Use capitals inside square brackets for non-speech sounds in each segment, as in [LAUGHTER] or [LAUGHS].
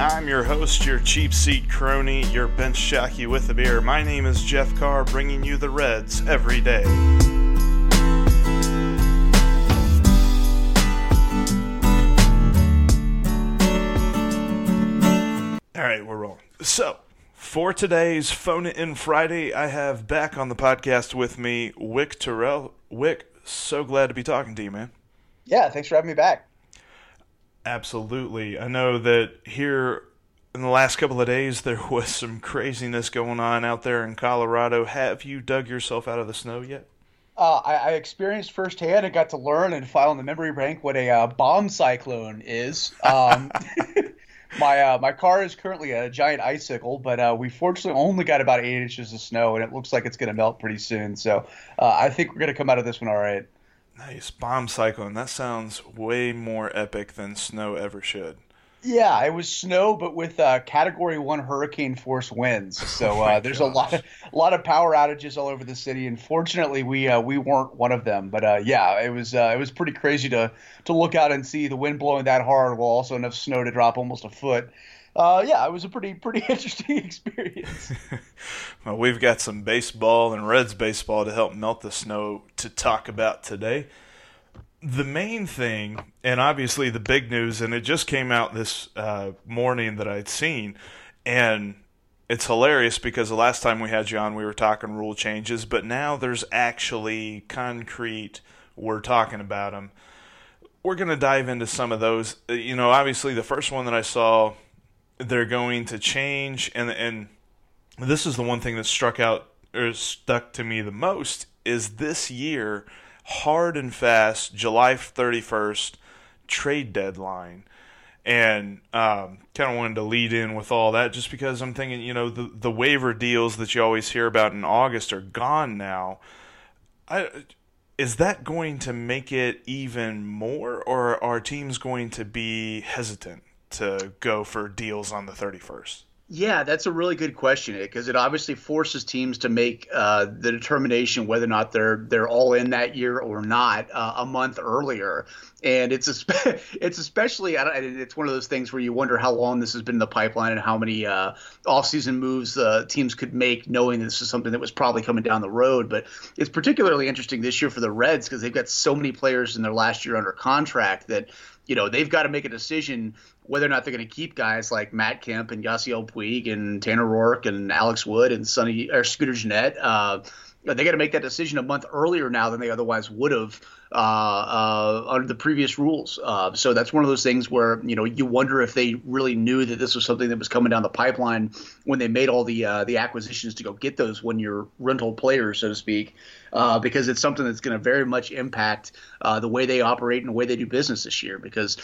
I'm your host, your cheap seat crony, your bench jockey with a beer. My name is Jeff Carr, bringing you the Reds every day. All right, we're rolling. So, for today's Phone It In Friday, I have back on the podcast with me Wick Terrell. Wick, so glad to be talking to you, man. Yeah, thanks for having me back. Absolutely. I know that here in the last couple of days [LAUGHS] there was some craziness going on out there in Colorado. Have you dug yourself out of the snow yet? Uh, I, I, experienced firsthand and got to learn and file in the memory bank what a uh, bomb cyclone is. Um, [LAUGHS] my uh, my car is currently a giant icicle, but uh, we fortunately only got about eight inches of snow, and it looks like it's going to melt pretty soon. So uh, I think we're going to come out of this one all right. Nice bomb cyclone. That sounds way more epic than snow ever should. Yeah, it was snow, but with uh, Category One hurricane force winds. [LAUGHS] So oh uh, there's gosh. a lot of a lot of power outages all over the city. And fortunately, we uh, we weren't one of them. But uh, yeah, it was uh, it was pretty crazy to to look out and see the wind blowing that hard, while also enough snow to drop almost a foot. Uh, yeah, it was a pretty pretty [LAUGHS] interesting experience. [LAUGHS] well, we've got some baseball and Reds baseball to help melt the snow to talk about today the main thing, and obviously the big news, and it just came out this uh, morning that I'd seen, and it's hilarious because the last time we had you on, we were talking rule changes, but now there's actually concrete. We're talking about them. We're going to dive into some of those. Uh, you know, obviously the first one that I saw, they're going to change, and and this is the one thing that struck out or stuck to me the most is this year hard and fast July 31st trade deadline. And um, kind of wanted to lead in with all that just because I'm thinking, you know, the, the waiver deals that you always hear about in August are gone now. I, is that going to make it even more, or are teams going to be hesitant to go for deals on the 31st? Yeah, that's a really good question because it obviously forces teams to make uh, the determination whether or not they're they're all in that year or not uh, a month earlier, and it's [LAUGHS] it's especially it's one of those things where you wonder how long this has been in the pipeline and how many uh, offseason moves uh, teams could make, knowing this is something that was probably coming down the road. But it's particularly interesting this year for the Reds because they've got so many players in their last year under contract that you know they've got to make a decision whether or not they're going to keep guys like Matt Kemp and Yasiel Puig and Tanner Roark and Alex Wood and Sonny or Scooter Gennett. Uh, they got to make that decision a month earlier now than they otherwise would have uh, uh, under the previous rules. Uh, so that's one of those things where you know you wonder if they really knew that this was something that was coming down the pipeline when they made all the uh, the acquisitions to go get those one year rental players, so to speak, uh, because it's something that's going to very much impact uh, the way they operate and the way they do business this year. Because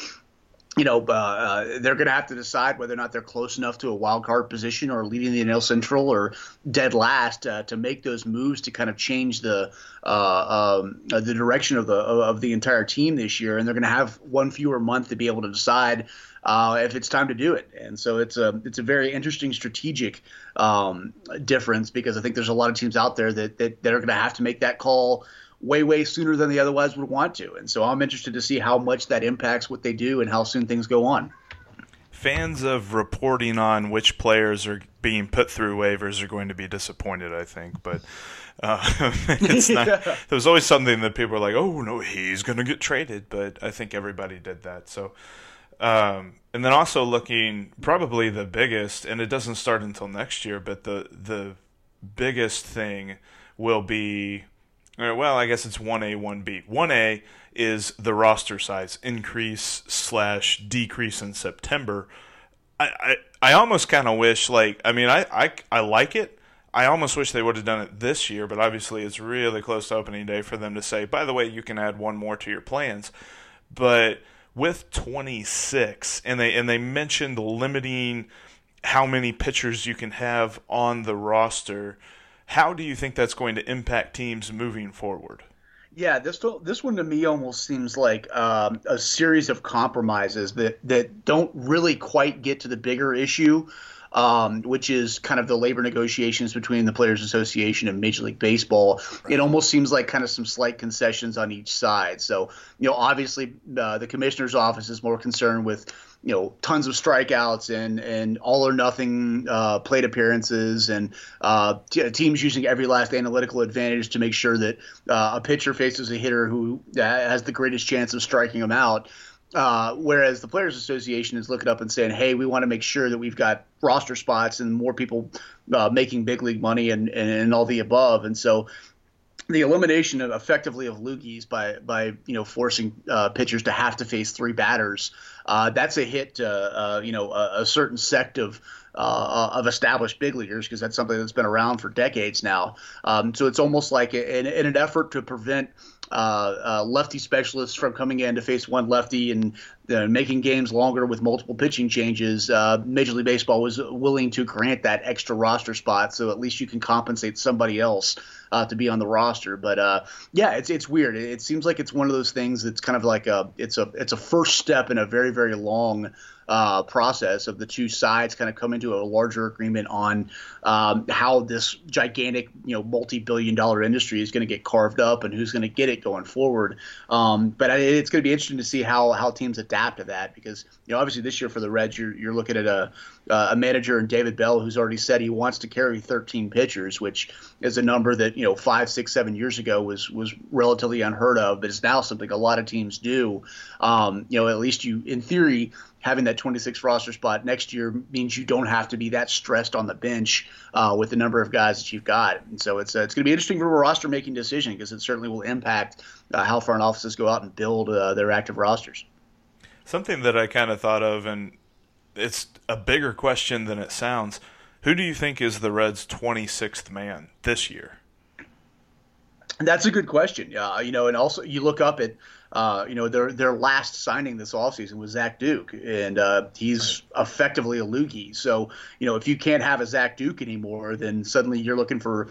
you know, uh, uh, they're going to have to decide whether or not they're close enough to a wild card position or leading the NL Central or dead last uh, to make those moves to kind of change the uh, um, uh, the direction of the of the entire team this year. And they're going to have one fewer month to be able to decide uh, if it's time to do it. And so it's a it's a very interesting strategic um, difference because I think there's a lot of teams out there that that, that are going to have to make that call way way sooner than they otherwise would want to. And so I'm interested to see how much that impacts what they do and how soon things go on. Fans of reporting on which players are being put through waivers are going to be disappointed, I think. But uh, [LAUGHS] it's not. yeah. [LAUGHS] There was always something that people were like, "Oh no, he's going to get traded," but I think everybody did that. So, um, and then also looking probably the biggest, and it doesn't start until next year, but the the biggest thing will be well, I guess it's 1A, 1B. 1A is the roster size increase slash decrease in September. I, I, I almost kind of wish, like, I mean, I, I, I like it. I almost wish they would have done it this year, but obviously it's really close to opening day for them to say, by the way, you can add one more to your plans. But with 26, and they and they mentioned limiting how many pitchers you can have on the roster how do you think that's going to impact teams moving forward? Yeah, this this one to me almost seems like um, a series of compromises that that don't really quite get to the bigger issue, um, which is kind of the labor negotiations between the Players Association and Major League Baseball. Right. It almost seems like kind of some slight concessions on each side. So you know, obviously uh, the commissioner's office is more concerned with you know tons of strikeouts and and all or nothing uh, plate appearances and uh, t- teams using every last analytical advantage to make sure that uh, a pitcher faces a hitter who uh, has the greatest chance of striking them out. Uh, whereas the Players Association is looking up and saying, "Hey, we want to make sure that we've got roster spots and more people uh, making big league money and, and, and all the above." And so the elimination of effectively of loogies by by you know forcing uh, pitchers to have to face three batters uh, that's a hit to uh, you know a, a, certain sect of uh, of established big leaguers because that's something that's been around for decades now. Um, so it's almost like in, in an effort to prevent uh, uh, lefty specialists from coming in to face one lefty and uh, making games longer with multiple pitching changes. Uh, Major League Baseball was willing to grant that extra roster spot, so at least you can compensate somebody else uh, to be on the roster. But uh, yeah, it's it's weird. It, it, seems like it's one of those things that's kind of like a it's a it's a first step in a very very long uh, process of the two sides kind of come into a larger agreement on um, how this gigantic, you know, multi-billion-dollar industry is going to get carved up and who's going to get it going forward. Um, but it's going to be interesting to see how how teams adapt to that because you know obviously this year for the Reds you're you're looking at a uh, a manager in David Bell who's already said he wants to carry 13 pitchers, which is a number that you know five, six, seven years ago was was relatively unheard of, but is now something a lot of teams do. Um, you know, at least you in theory having that 26 roster spot next year means you don't have to be that stressed on the bench uh, with the number of guys that you've got. And so it's uh, it's going to be interesting for a roster making decision because it certainly will impact uh, how front offices go out and build uh, their active rosters. Something that I kind of thought of, and it's a bigger question than it sounds. Who do you think is the Reds' 26th man this year? That's a good question. Yeah, you know, and also you look up at uh, you know, their their last signing this offseason was Zach Duke, and uh, he's right. effectively a loogie. So, you know, if you can't have a Zach Duke anymore, then suddenly you're looking for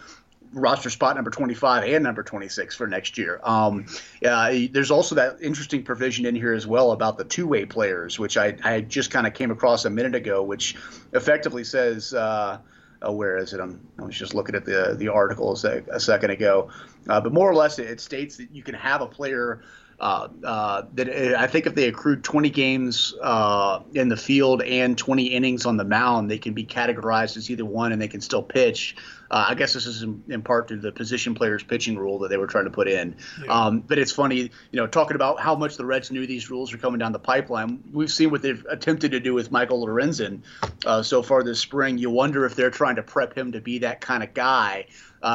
roster spot number 25 and number 26 for next year. Um, uh, there's also that interesting provision in here as well about the two-way players, which I, I just kind of came across a minute ago, which effectively says. Uh, oh, where is it? I'm, I was just looking at the the article a, sec, a second ago, uh, but more or less it, it states that you can have a player uh, uh, that uh, I think if they accrued 20 games uh, in the field and 20 innings on the mound, they can be categorized as either one and they can still pitch. Uh, I guess this is in, in, part to the position players pitching rule that they were trying to put in. Yeah. Um, but it's funny, you know, talking about how much the Reds knew these rules were coming down the pipeline. We've seen what they've attempted to do with Michael Lorenzen uh, so far this spring. You wonder if they're trying to prep him to be that kind of guy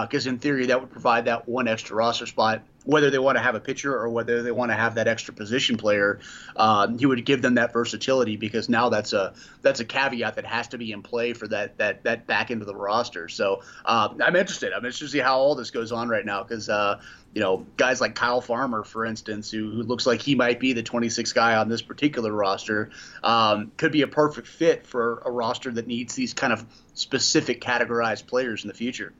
because uh, in theory that would provide that one extra roster spot whether they want to have a pitcher or whether they want to have that extra position player, uh, he would give them that versatility because now that's a that's a caveat that has to be in play for that that that back into the roster. So uh, I'm interested. I'm interested to see how all this goes on right now because uh, you know guys like Kyle Farmer, for instance, who, who looks like he might be the 26th guy on this particular roster, um, could be a perfect fit for a roster that needs these kind of specific categorized players in the future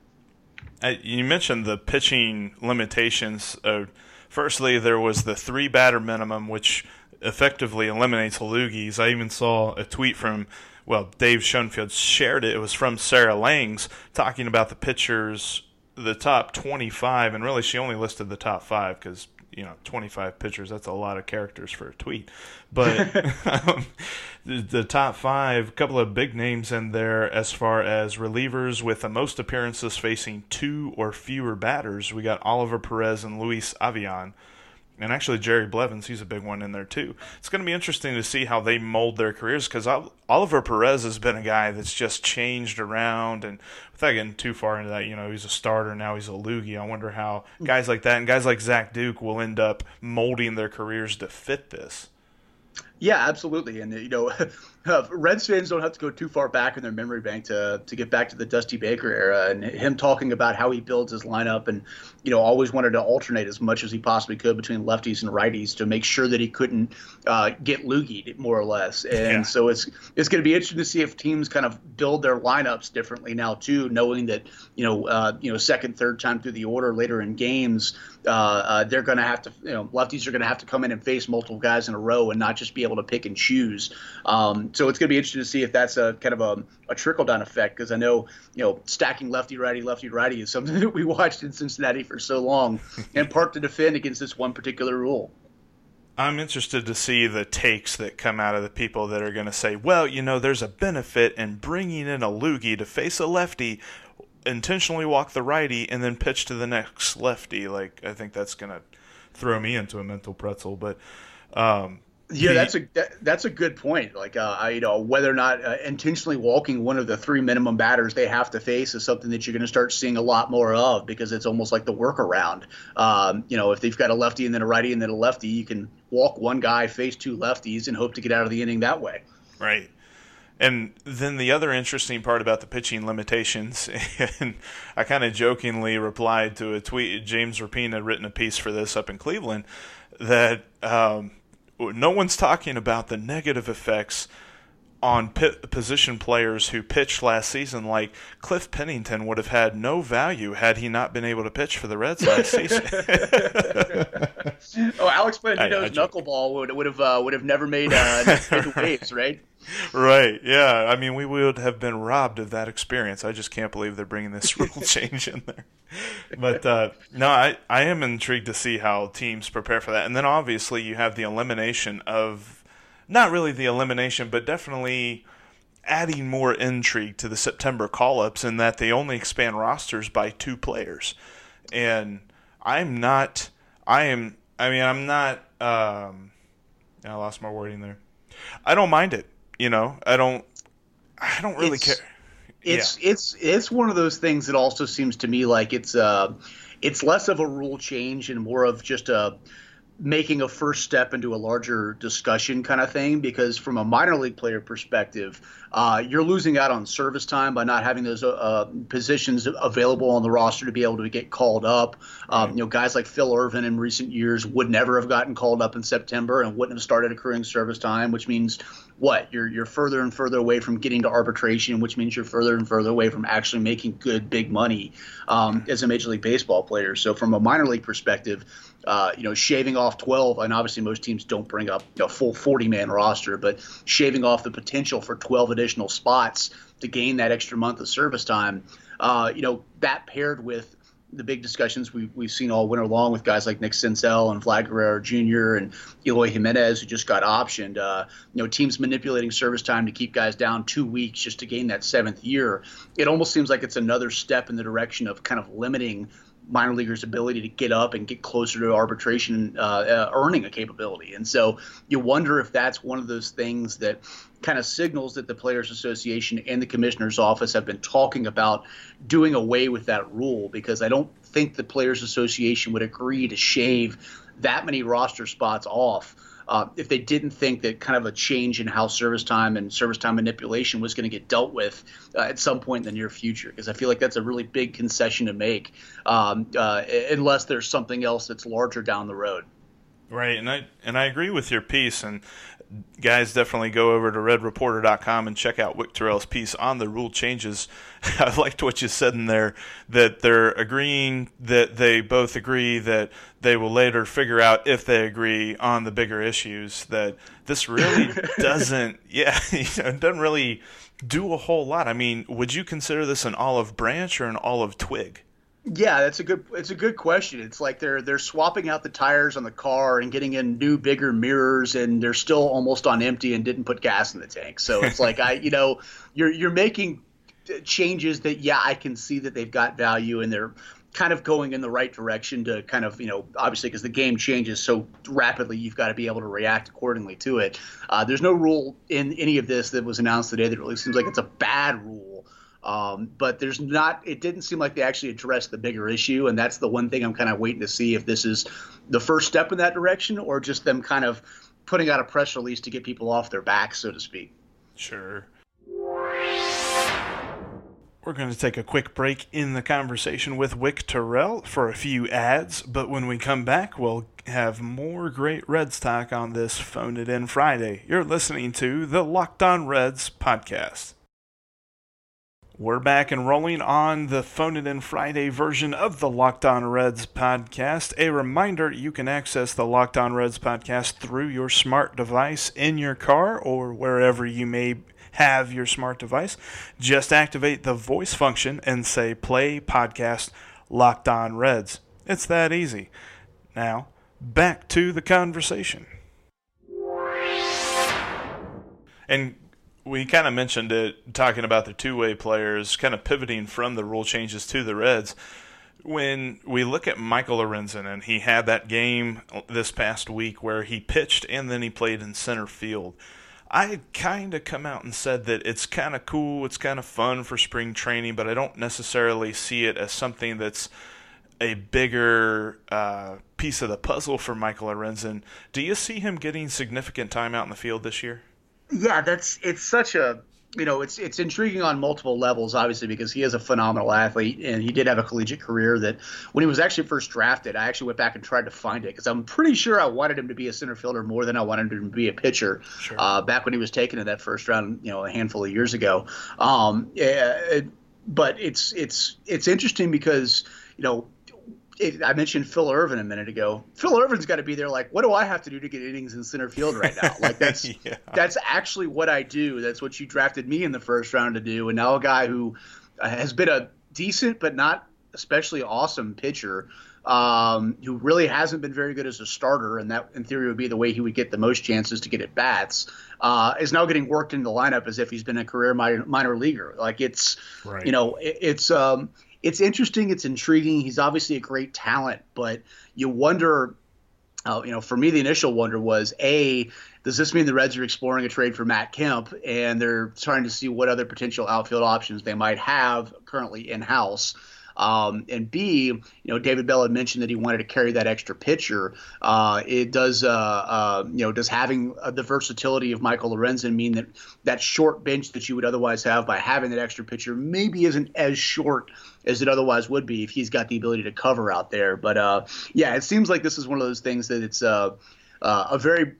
you mentioned the pitching limitations. Uh, firstly, there was the three batter minimum, which effectively eliminates loogies. I even saw a tweet from well, Dave Schoenfield shared it. It was from Sarah Langs talking about the pitchers, the top 25, and really she only listed the top five because you know 25 pitchers that's a lot of characters for a tweet. But [LAUGHS] um, the, the, top five a couple of big names in there as far as relievers with the most appearances facing two or fewer batters. We got oliver perez and luis avilan and actually Jerry Blevins, he's a big one in there too. It's going to be interesting to see how they mold their careers because Oliver Perez has been a guy that's just changed around, and without getting too far into that, you know, he's a starter now, he's a loogie. I wonder how guys like that and guys like Zach Duke will end up molding their careers to fit this. Yeah, absolutely. And you know, [LAUGHS] uh, Reds fans don't have to go too far back in their memory bank to to get back to the Dusty Baker era and him talking about how he builds his lineup and you know always wanted to alternate as much as he possibly could between lefties and righties to make sure that he couldn't uh, get loogied more or less. And yeah. so it's it's going to be interesting to see if teams kind of build their lineups differently now too, knowing that you know uh, you know second third time through the order later in games uh, uh, they're going to have to, you know, lefties are going to have to come in and face multiple guys in a row and not just be able to pick and choose. Um, so it's going to be interesting to see if that's a kind of a, a trickle down effect because I know, you know, stacking lefty righty lefty righty is something [LAUGHS] that we watched in Cincinnati for so long, [LAUGHS] and part to defend against this one particular rule. I'm interested to see the takes that come out of the people that are going to say, well, you know, there's a benefit in bringing in a loogie to face a lefty intentionally walk the righty and then pitch to the next lefty. Like I think that's gonna throw me into a mental pretzel. But um, yeah, that's a that, that's a good point. Like uh, I, you know whether or not uh, intentionally walking one of the three minimum batters they have to face is something that you're going to start seeing a lot more of because it's almost like the workaround. Um, you know, if they've got a lefty and then a righty and then a lefty, you can walk one guy, face two lefties, and hope to get out of the inning that way. Right. And then the other interesting part about the pitching limitations, [LAUGHS] and I kind of jokingly replied to a tweet. James Rapien had written a piece for this up in Cleveland that um, no one's talking about the negative effects on position players who pitched last season, like Cliff Pennington would have had no value had he not been able to pitch for the Reds last [LAUGHS] season. oh, Alex Blandino's knuckleball would would have uh, would have never made uh, [LAUGHS] waves, right? Right. Yeah. I mean, we would have been robbed of that experience. I just can't believe they're bringing this [LAUGHS] rule [LAUGHS] change in there. But uh, no, I I am intrigued to see how teams prepare for that, and then obviously you have the elimination of not really the elimination, but definitely adding more intrigue to the September call ups in that they only expand rosters by two players. And I'm not, I am, I mean, I'm not, um, I lost my wording there. I don't mind it, you know, I don't, I don't really it's, care. It's, yeah. it's, it's one of those things that also seems to me like it's, uh, it's less of a rule change and more of just a, making a first step into a larger discussion kind of thing because from a minor league player perspective uh, you're losing out on service time by not having those uh, positions available on the roster to be able to get called up. Um, you know guys like phil Ervin in recent years would never have gotten called up in september and wouldn't have started accruing service time which means what? You're you're further and further away from getting to arbitration, which means you're further and further away from actually making good big money um, as a major league baseball player. So from a minor league perspective, uh, you know, shaving off 12, and obviously most teams don't bring up a full 40 man roster, but shaving off the potential for 12 additional spots to gain that extra month of service time, uh, you know, that paired with the big discussions we, we've seen all winter long with guys like Nick Senzel and Vlad Guerrero Jr. and Eloy Jimenez, who just got optioned. Uh, you know, teams manipulating service time to keep guys down two weeks just to gain that seventh year. It almost seems like it's another step in the direction of kind of limiting minor leaguers' ability to get up and get closer to arbitration uh, uh, earning a capability. And so you wonder if that's one of those things that kind of signals that the Players Association and the Commissioner's Office have been talking about doing away with that rule because I don't think the Players Association would agree to shave that many roster spots off. Uh, if they didn't think that kind of a change in how service time and service time manipulation was going to get dealt with uh, at some point in the near future, because I feel like that's a really big concession to make, um, uh, unless there's something else that's larger down the road. Right, and I and I agree with your piece, and guys, definitely go over to redreporter.com and check out Wick Terrell's piece on the rule changes. [LAUGHS] I liked what you said in there that they're agreeing that they both agree that they will later figure out if they agree on the bigger issues. That this really [LAUGHS] doesn't, yeah, [LAUGHS] you know, it doesn't really do a whole lot. I mean, would you consider this an olive branch or an olive twig? Yeah, that's a good it's a good question. It's like they're they're swapping out the tires on the car and getting in new bigger mirrors and they're still almost on empty and didn't put gas in the tank. So it's like I you know, you're you're making changes that yeah, I can see that they've got value and they're kind of going in the right direction to kind of you know obviously because the game changes so rapidly you've got to be able to react accordingly to it uh, there's no rule in any of this that was announced today that really seems like it's a bad rule um, but there's not, it didn't seem like they actually addressed the bigger issue. And that's the one thing I'm kind of waiting to see if this is the first step in that direction or just them kind of putting out a press release to get people off their backs, so to speak. Sure. We're going to take a quick break in the conversation with Wick Terrell for a few ads, but when we come back, we'll have more great Reds talk on this Phone It In Friday. You're listening to the Locked On Reds podcast. We're back and rolling on the Phone It In Friday version of the Locked On Reds podcast. A reminder you can access the Locked On Reds podcast through your smart device in your car or wherever you may have your smart device. Just activate the voice function and say play podcast Locked On Reds. It's that easy. Now, back to the conversation. And we kind of mentioned it talking about the two way players, kind of pivoting from the rule changes to the Reds. When we look at Michael Lorenzen, and he had that game this past week where he pitched and then he played in center field. I kind of come out and said that it's kind of cool, it's kind of fun for spring training, but I don't necessarily see it as something that's a bigger uh, piece of the puzzle for Michael Lorenzen. Do you see him getting significant time out in the field this year? Yeah, that's it's such a you know it's it's intriguing on multiple levels obviously because he is a phenomenal athlete and he did have a collegiate career that when he was actually first drafted i actually went back and tried to find it because i'm pretty sure i wanted him to be a center fielder more than i wanted him to be a pitcher sure. uh, back when he was taken in that first round you know a handful of years ago um, it, but it's it's it's interesting because you know I mentioned Phil Ervin a minute ago. Phil Ervin's got to be there. Like, what do I have to do to get innings in center field right now? Like, [LAUGHS] that's yeah. that's actually what I do. That's what you drafted me in the first round to do. And now a guy who uh, has been a decent but not especially awesome pitcher, um, who really hasn't been very good as a starter, and that in theory would be the way he would get the most chances to get at bats. Uh, is now getting worked into the lineup as if he's been a career minor, minor leaguer. Like it's, right. you know, it, it's. Um, it's interesting. It's intriguing. He's obviously a great talent, but you wonder. Uh, you know, for me, the initial wonder was a does this mean the Reds are exploring a trade for Matt Kemp and they're trying to see what other potential outfield options they might have currently in house? Um, and B, you know, David Bell had mentioned that he wanted to carry that extra pitcher. Uh, it does, uh, uh, you know, does having uh, the versatility of Michael Lorenzen mean that that short bench that you would otherwise have by having that extra pitcher maybe isn't as short as it otherwise would be if he's got the ability to cover out there. But uh, yeah, it seems like this is one of those things that it's uh, a very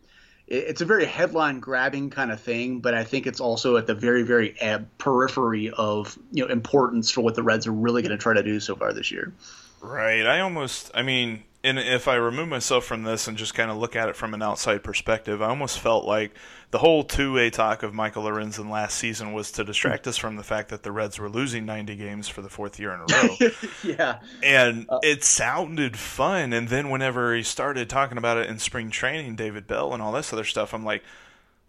it's a very headline grabbing kind of thing, but I think it's also at the very, very eh, periphery of you know importance for what the Reds are really going to try to do so far this year. Right. I almost, I mean, and if I remove myself from this and just kind of look at it from an outside perspective, I almost felt like the whole two-way talk of Michael Lorenzen last season was to distract us from the fact that the Reds were losing 90 games for the fourth year in a row. [LAUGHS] yeah, and uh, it sounded fun. And then whenever he started talking about it in spring training, David Bell and all this other stuff, I'm like,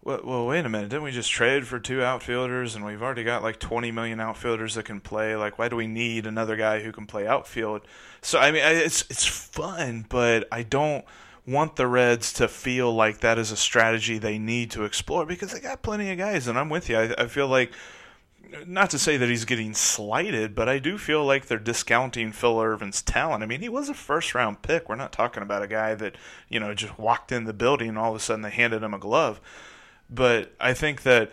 well, well, wait a minute. Didn't we just trade for two outfielders, and we've already got like 20 million outfielders that can play? Like, why do we need another guy who can play outfield? So, I mean, it's it's fun, but I don't want the Reds to feel like that is a strategy they need to explore because they got plenty of guys, and I'm with you. I, I feel like not to say that he's getting slighted, but I do feel like they're discounting Phil Ervin's talent. I mean, he was a first round pick. We're not talking about a guy that, you know, just walked in the building and all of a sudden they handed him a glove. But I think that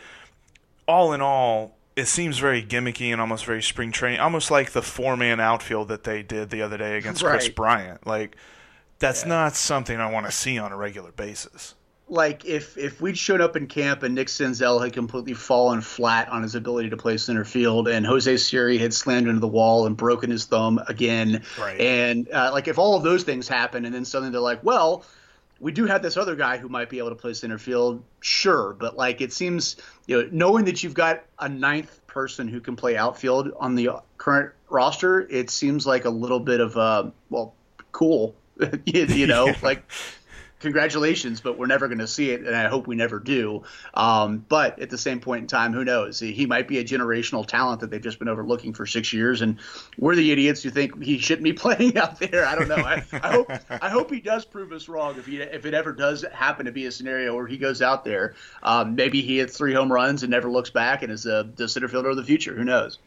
all in all, it seems very gimmicky and almost very spring training, almost like the four man outfield that they did the other day against right. Kris Bryant. Like, that's yeah. not something I want to see on a regular basis. like if if we'd shown up in camp and Nick Senzel had completely fallen flat on his ability to play center field, and Jose Siri had slammed into the wall and broken his thumb again, Right. and uh, like if all of those things happen, and then suddenly they're like, well, we do have this other guy who might be able to play center field, sure, but like it seems, you know, knowing that you've got a ninth person who can play outfield on the current roster, it seems like a little bit of uh, well, cool, [LAUGHS] you, you know, [LAUGHS] like congratulations, but we're never going to see it, and I hope we never do. Um, but at the same point in time, who knows? He, he might be a generational talent that they've just been overlooking for six years, and we're the idiots who think he shouldn't be [LAUGHS] playing out there. I don't know. I, I hope I hope he does prove us wrong if he if it ever does happen to be a scenario where he goes out there. Um, maybe he hits three home runs and never looks back and is a, the center fielder of the future. Who knows?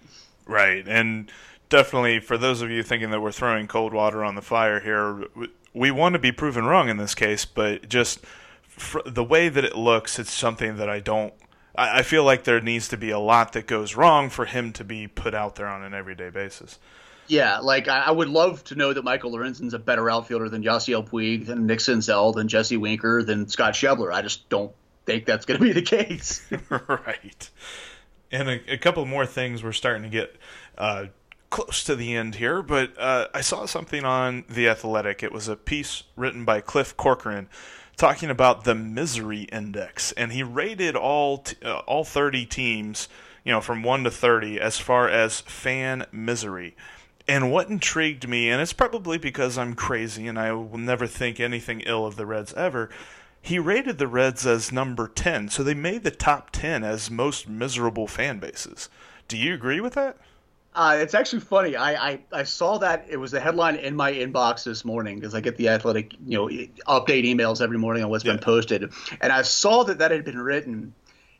Right, and definitely for those of you thinking that we're throwing cold water on the fire here, we want to be proven wrong in this case, but just fr- the way that it looks, it's something that I don't. I, I feel like there needs to be a lot that goes wrong for him to be put out there on an everyday basis. Yeah, like I, I would love to know that Michael Lorenzen's a better outfielder than Yasiel Puig, than Nick Senzel, than Jesse Winker, than Scott Schebler. I just don't think that's going to be the case. [LAUGHS] right. And a, a couple more things. We're starting to get uh, close to the end here, but uh, I saw something on The Athletic. It was a piece written by Cliff Corcoran talking about the misery index, and he rated all t- uh, all 30 teams, you know, from 1 to 30 as far as fan misery. And what intrigued me, and it's probably because I'm crazy and I will never think anything ill of the Reds ever, he rated the Reds as number 10. So they made the top 10 as most miserable fan bases. Do you agree with that? Uh, it's actually funny. I, I, I saw that it was the headline in my inbox this morning because I get the athletic you know update emails every morning on what's Yeah. been posted, and I saw that that had been written,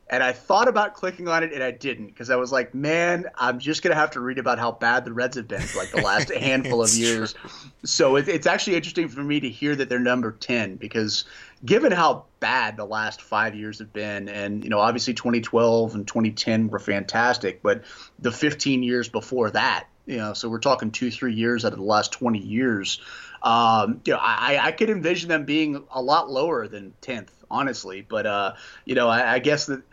and I thought about clicking on it and I didn't because I was like, man, I'm just gonna have to read about how bad the Reds have been for like the last [LAUGHS] handful of years. So it, it's actually interesting for me to hear that they're number ten because given how bad the last five years have been, and you know obviously 2012 and 2010 were fantastic, but the 15 years before that, you know, so we're talking two three years out of the last 20 years. Um, you know, I, I could envision them being a lot lower than 10th, honestly. But uh, you know, I, I guess that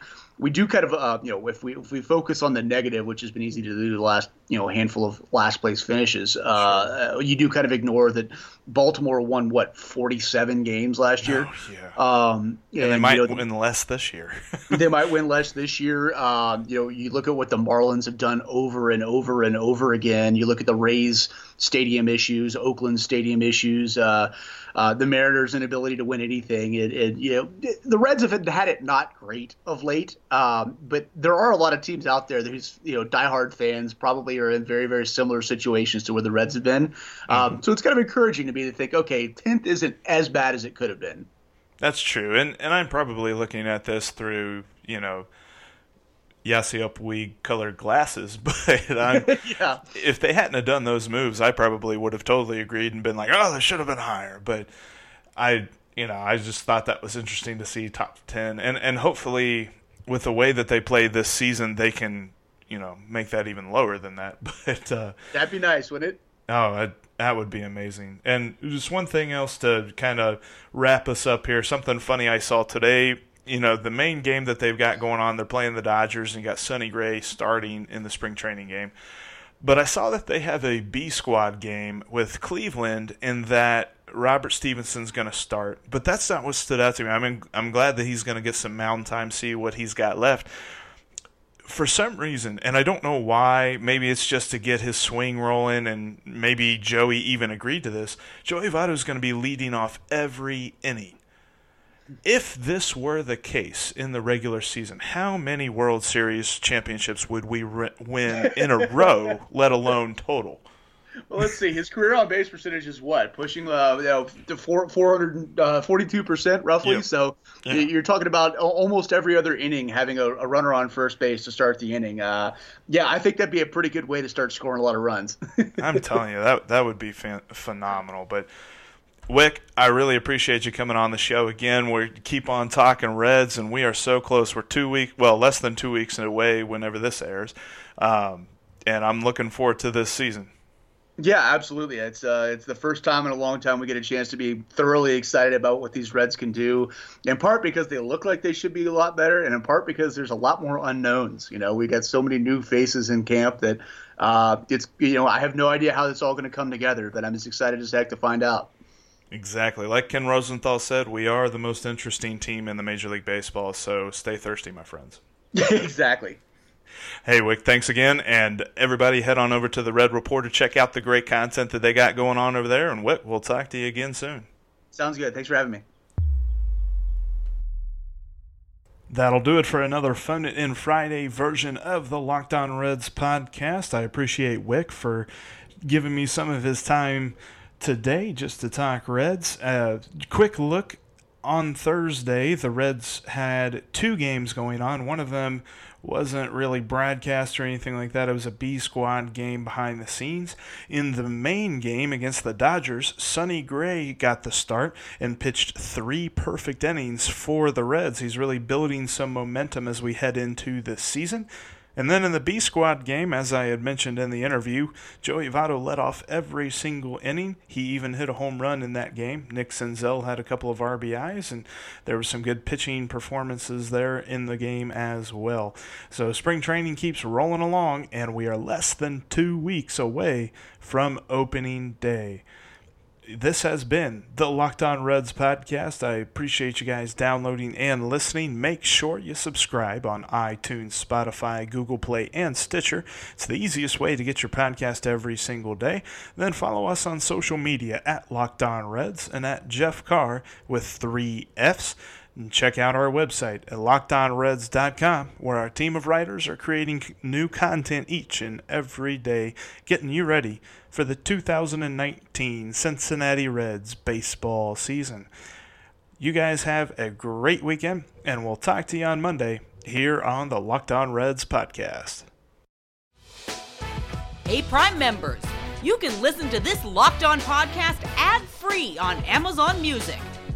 we do kind of uh, you know if we if we focus on the negative, which has been easy to do the last you know handful of last place finishes, uh, you do kind of ignore that Baltimore won what 47 games last year. Oh, yeah. Um, and they might you know, win less this year. [LAUGHS] they might win less this year. Um, you know, you look at what the Marlins have done over and over and over again. You look at the Rays stadium issues, Oakland stadium issues, uh, uh, the Mariners' inability to win anything. It, it, you know, the Reds have had it not great of late, um, but there are a lot of teams out there who's you know diehard fans probably are in very very similar situations to where the Reds have been. Um, so it's kind of encouraging to me to think, okay, tenth isn't as bad as it could have been. That's true, and and I'm probably looking at this through you know Yasiel Puig colored glasses, [LAUGHS] but I'm, [LAUGHS] yeah. if they hadn't have done those moves, I probably would have totally agreed and been like, oh, they should have been higher. But I, you know, I just thought that was interesting to see top ten, and and hopefully with the way that they play this season, they can you know make that even lower than that. [LAUGHS] But uh, That'd be nice, wouldn't it? Oh, that, would be amazing. And just one thing else to kind of wrap us up here. Something funny I saw today. You know, the main game that they've got going on, they're playing the Dodgers and got Sonny Gray starting in the spring training game. But I saw that they have a B squad game with Cleveland and that Robert Stephenson's going to start. But that's not what stood out to me. I mean, I'm glad that he's going to get some mound time, see what he's got left for some reason, and I don't know why, maybe it's just to get his swing rolling, and maybe Joey even agreed to this. Joey Votto is going to be leading off every inning. If this were the case in the regular season, how many World Series championships would we re- win in a row, [LAUGHS] let alone total? Well, let's see. His career on base percentage is what pushing uh, you know to four four hundred forty two percent roughly. Yep. So Yeah. you're talking about almost every other inning having a, a runner on first base to start the inning. Uh, yeah, I think that'd be a pretty good way to start scoring a lot of runs. [LAUGHS] I'm telling you that that would be fan- phenomenal. But Wick, I really appreciate you coming on the show again. We keep on talking Reds, and we are so close. We're two weeks, well, less than two weeks away whenever this airs, um, and I'm looking forward to this season. Yeah, absolutely. It's uh, it's the first time in a long time we get a chance to be thoroughly excited about what these Reds can do. In part because they look like they should be a lot better, and in part because there's a lot more unknowns. You know, we got so many new faces in camp that uh, it's you know I have no idea how it's all going to come together, but I'm as excited as heck to find out. Exactly. Like Ken Rosenthal said, we are the most interesting team in the Major League Baseball, so stay thirsty, my friends. [LAUGHS] exactly. Hey, Wick, thanks again. And everybody head on over to the Red Report to check out the great content that they got going on over there. And Wick, we'll talk to you again soon. Sounds good. Thanks for having me. That'll do it for another Phone It In Friday version of the Locked On Reds podcast. I appreciate Wick for giving me some of his time today just to talk Reds. Uh, quick look on Thursday, the Reds had two games going on. One of them wasn't really broadcast or anything like that. It was a B squad game behind the scenes. In the main game against the Dodgers, Sonny Gray got the start and pitched three perfect innings for the Reds. He's really building some momentum as we head into this season. And then in the B squad game, as I had mentioned in the interview, Joey Votto led off every single inning. He even hit a home run in that game. Nick Senzel had a couple of RBIs, and there were some good pitching performances there in the game as well. So spring training keeps rolling along, and we are less than two weeks away from opening day this has been the Locked On Reds podcast. I appreciate you guys downloading and listening. Make sure you subscribe on iTunes, Spotify, Google Play, and Stitcher. It's the easiest way to get your podcast every single day. Then follow us on social media at Locked On Reds and at Jeff Carr with three F's. And check out our website at lockedonreds.com, where our team of writers are creating new content each and every day, getting you ready for the 2019 Cincinnati Reds baseball season. You guys have a great weekend, and we'll talk to you on Monday here on the Locked On Reds podcast. Hey, Prime members, you can listen to this Locked On podcast ad free on Amazon Music.